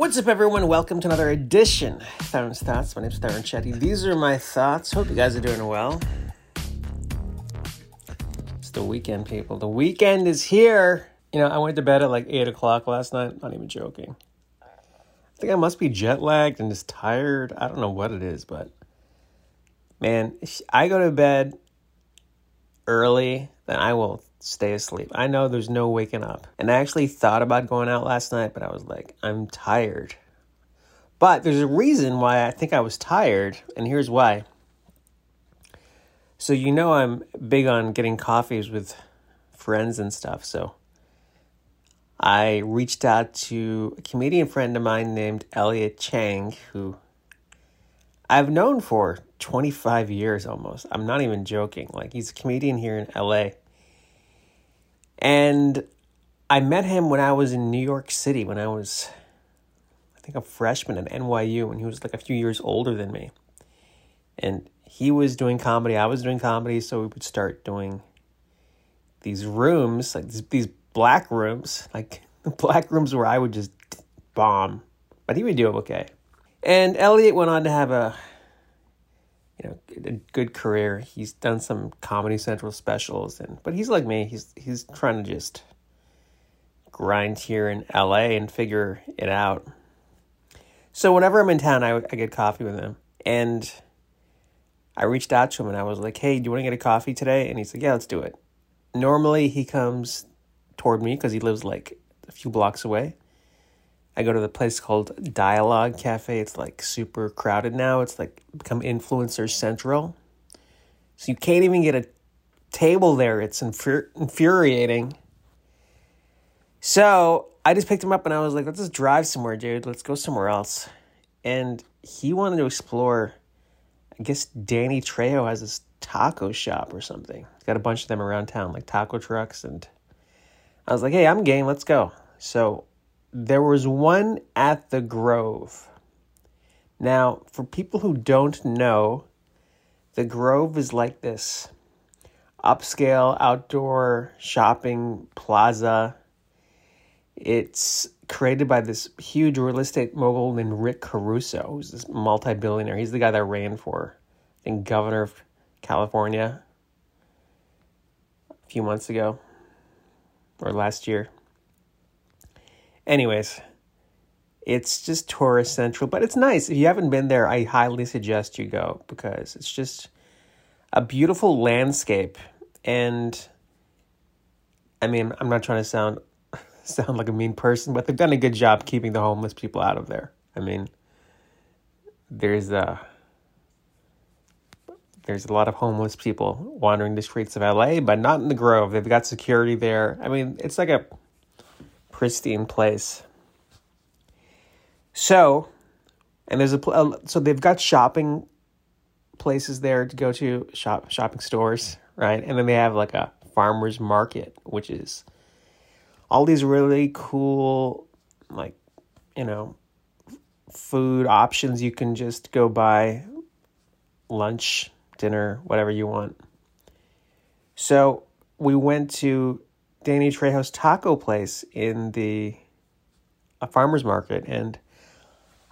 What's up, everyone? Welcome to another edition of Theron's Thoughts. My name is Theron Chetty. These are my thoughts. Hope you guys are doing well. It's the weekend, people. The weekend is here. You know, I went to bed at like 8 o'clock last night. Not even joking. I think I must be jet lagged and just tired. I don't know what it is, but man, I go to bed early, then I will stay asleep. I know there's no waking up. And I actually thought about going out last night, but I was like, I'm tired. But there's a reason why I think I was tired, and here's why. So, you know, I'm big on getting coffees with friends and stuff. So, I reached out to a comedian friend of mine named Eliot Chang, who I've known for 25 years almost. I'm not even joking. Like, he's a comedian here in LA. And I met him when I was in New York City, when I was, I think, a freshman at NYU, and he was like a few years older than me. And he was doing comedy, I was doing comedy, so we would start doing these rooms, like these, black rooms, like black rooms where I would just bomb, but he would do okay. And Eliot went on to have a you know a good career. He's done some Comedy Central specials, and but he's like me. He's he's trying to just grind here in L.A. and figure it out. So whenever I'm in town, I, I get coffee with him, and I reached out to him and I was like, "Hey, do you want to get a coffee today?" And he's like, "Yeah, let's do it." Normally, he comes toward me because he lives like a few blocks away. I go to the place called Dialogue Cafe. It's like super crowded now. It's like become influencer central. So you can't even get a table there. It's infuri- infuriating. So I just picked him up and I was like, let's just drive somewhere, dude. Let's go somewhere else. And he wanted to explore, I guess Danny Trejo has this taco shop or something. He's got a bunch of them around town, like taco trucks. And I was like, hey, I'm game. Let's go. So there was one at the Grove. Now, for people who don't know, the Grove is like this upscale outdoor shopping plaza. It's created by this huge real estate mogul named Rick Caruso, who's this multi billionaire. He's the guy that ran for, I think, governor of California a few months ago or last year. Anyways, it's just tourist central, but it's nice. If you haven't been there, I highly suggest you go because it's just a beautiful landscape. And I mean, I'm not trying to sound sound like a mean person, but they've done a good job keeping the homeless people out of there. I mean, there's a there's a lot of homeless people wandering the streets of LA, but not in the Grove. They've got security there. I mean, it's like a pristine place. So, and there's a so they've got shopping places there to go to shop shopping stores, right? And then they have like a farmers market, which is all these really cool like you know food options you can just go buy lunch, dinner, whatever you want. So, we went to Danny Trejo's taco place in the a farmer's market. And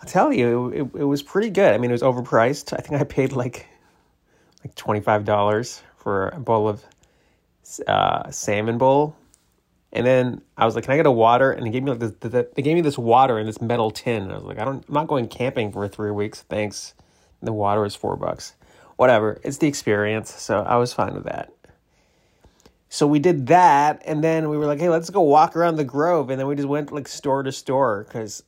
I'll tell you, it, it, was pretty good. I mean, it was overpriced. I think I paid like like $25 for a bowl of uh, salmon bowl. And then I was like, "Can I get a water?" And they gave me like this, the, they gave me this water in this metal tin. And I was like, "I don't, I'm not going camping for three weeks, thanks." And the water is four bucks. Whatever, it's the experience. So I was fine with that. So we did that, and then we were like, "Hey, let's go walk around the Grove," and then we just went like store to store because,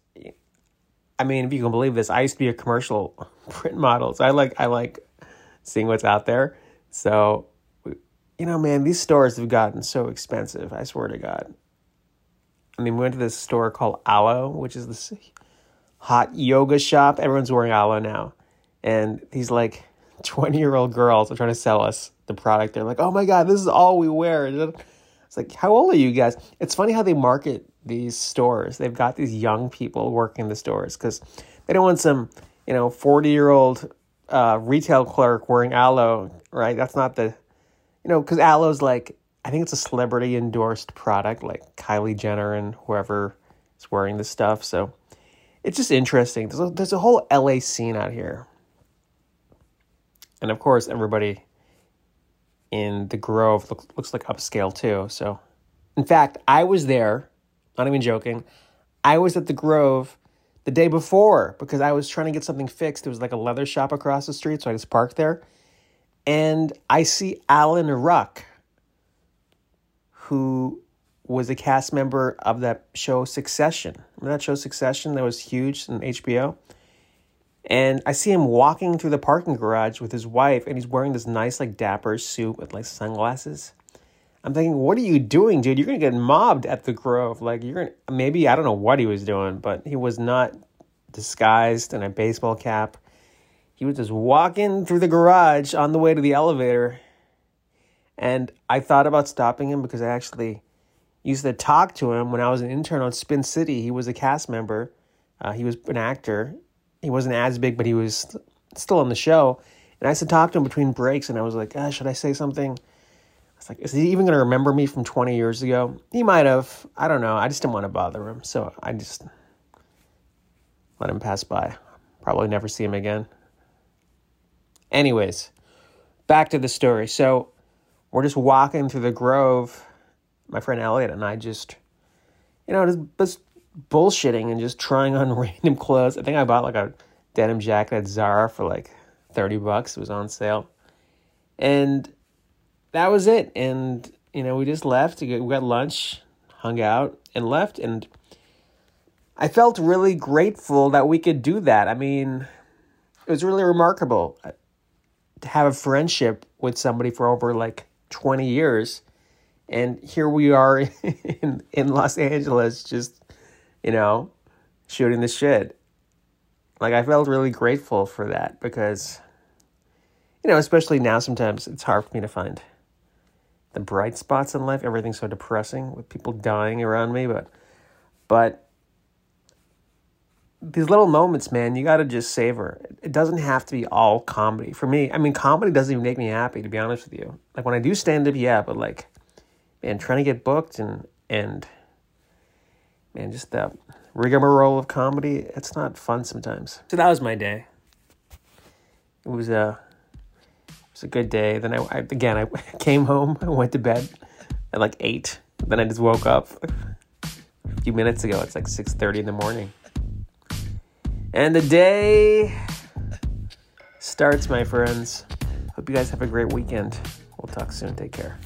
I mean, if you can believe this, I used to be a commercial print model, so I like I like seeing what's out there. So, you know, man, these stores have gotten so expensive. I swear to God. I mean, we went to this store called Alo, which is this hot yoga shop. Everyone's wearing Alo now, and these like twenty year old girls are trying to sell us the product. They're like, oh my God, this is all we wear. It's like, how old are you guys? It's funny how they market these stores. They've got these young people working the stores because they don't want some, you know, 40 year old uh, retail clerk wearing Alo, right? That's not the, you know, because Alo's like, I think it's a celebrity endorsed product like Kylie Jenner and whoever is wearing this stuff. So it's just interesting. There's a, there's a whole LA scene out here. And of course, everybody in the Grove look, looks like upscale too. So, in fact, I was there, not even joking. I was at the Grove the day before because I was trying to get something fixed. There was like a leather shop across the street, so I just parked there. And I see Alan Ruck, who was a cast member of that show Succession. Remember that show Succession that was huge in HBO? And I see him walking through the parking garage with his wife, and he's wearing this nice, like, dapper suit with, like, sunglasses. I'm thinking, what are you doing, dude? You're going to get mobbed at the Grove. Like, you're going to, maybe, I don't know what he was doing, but he was not disguised in a baseball cap. He was just walking through the garage on the way to the elevator. And I thought about stopping him because I actually used to talk to him when I was an intern on Spin City. He was a cast member. Uh, he was an actor. He wasn't as big, but he was still on the show. And I used to talk to him between breaks, and I was like, ah, should I say something? I was like, is he even going to remember me from 20 years ago? He might have. I don't know. I just didn't want to bother him. So I just let him pass by. Probably never see him again. Anyways, back to the story. So we're just walking through the grove my friend Eliot and I just, you know, just, just bullshitting and just trying on random clothes. I think I bought like a denim jacket at Zara for like 30 bucks. It was on sale. And that was it. And, you know, we just left. We got lunch, hung out, and left. And I felt really grateful that we could do that. I mean, it was really remarkable uh, to have a friendship with somebody for over like 20 years and here we are in in Los Angeles, just you know, shooting the shit. Like I felt really grateful for that because, you know, especially now sometimes it's hard for me to find the bright spots in life. Everything's so depressing with people dying around me, but but these little moments, man, you got to just savor. It doesn't have to be all comedy. For me, I mean, comedy doesn't even make me happy, to be honest with you. Like when I do stand up, yeah, but like and trying to get booked and and man, just that rigmarole of comedy. It's not fun sometimes. So that was my day. It was a it was a good day. Then I, I again I came home. I went to bed at like eight. Then I just woke up a few minutes ago. It's like six thirty in the morning, and the day starts, my friends. Hope you guys have a great weekend. We'll talk soon. Take care.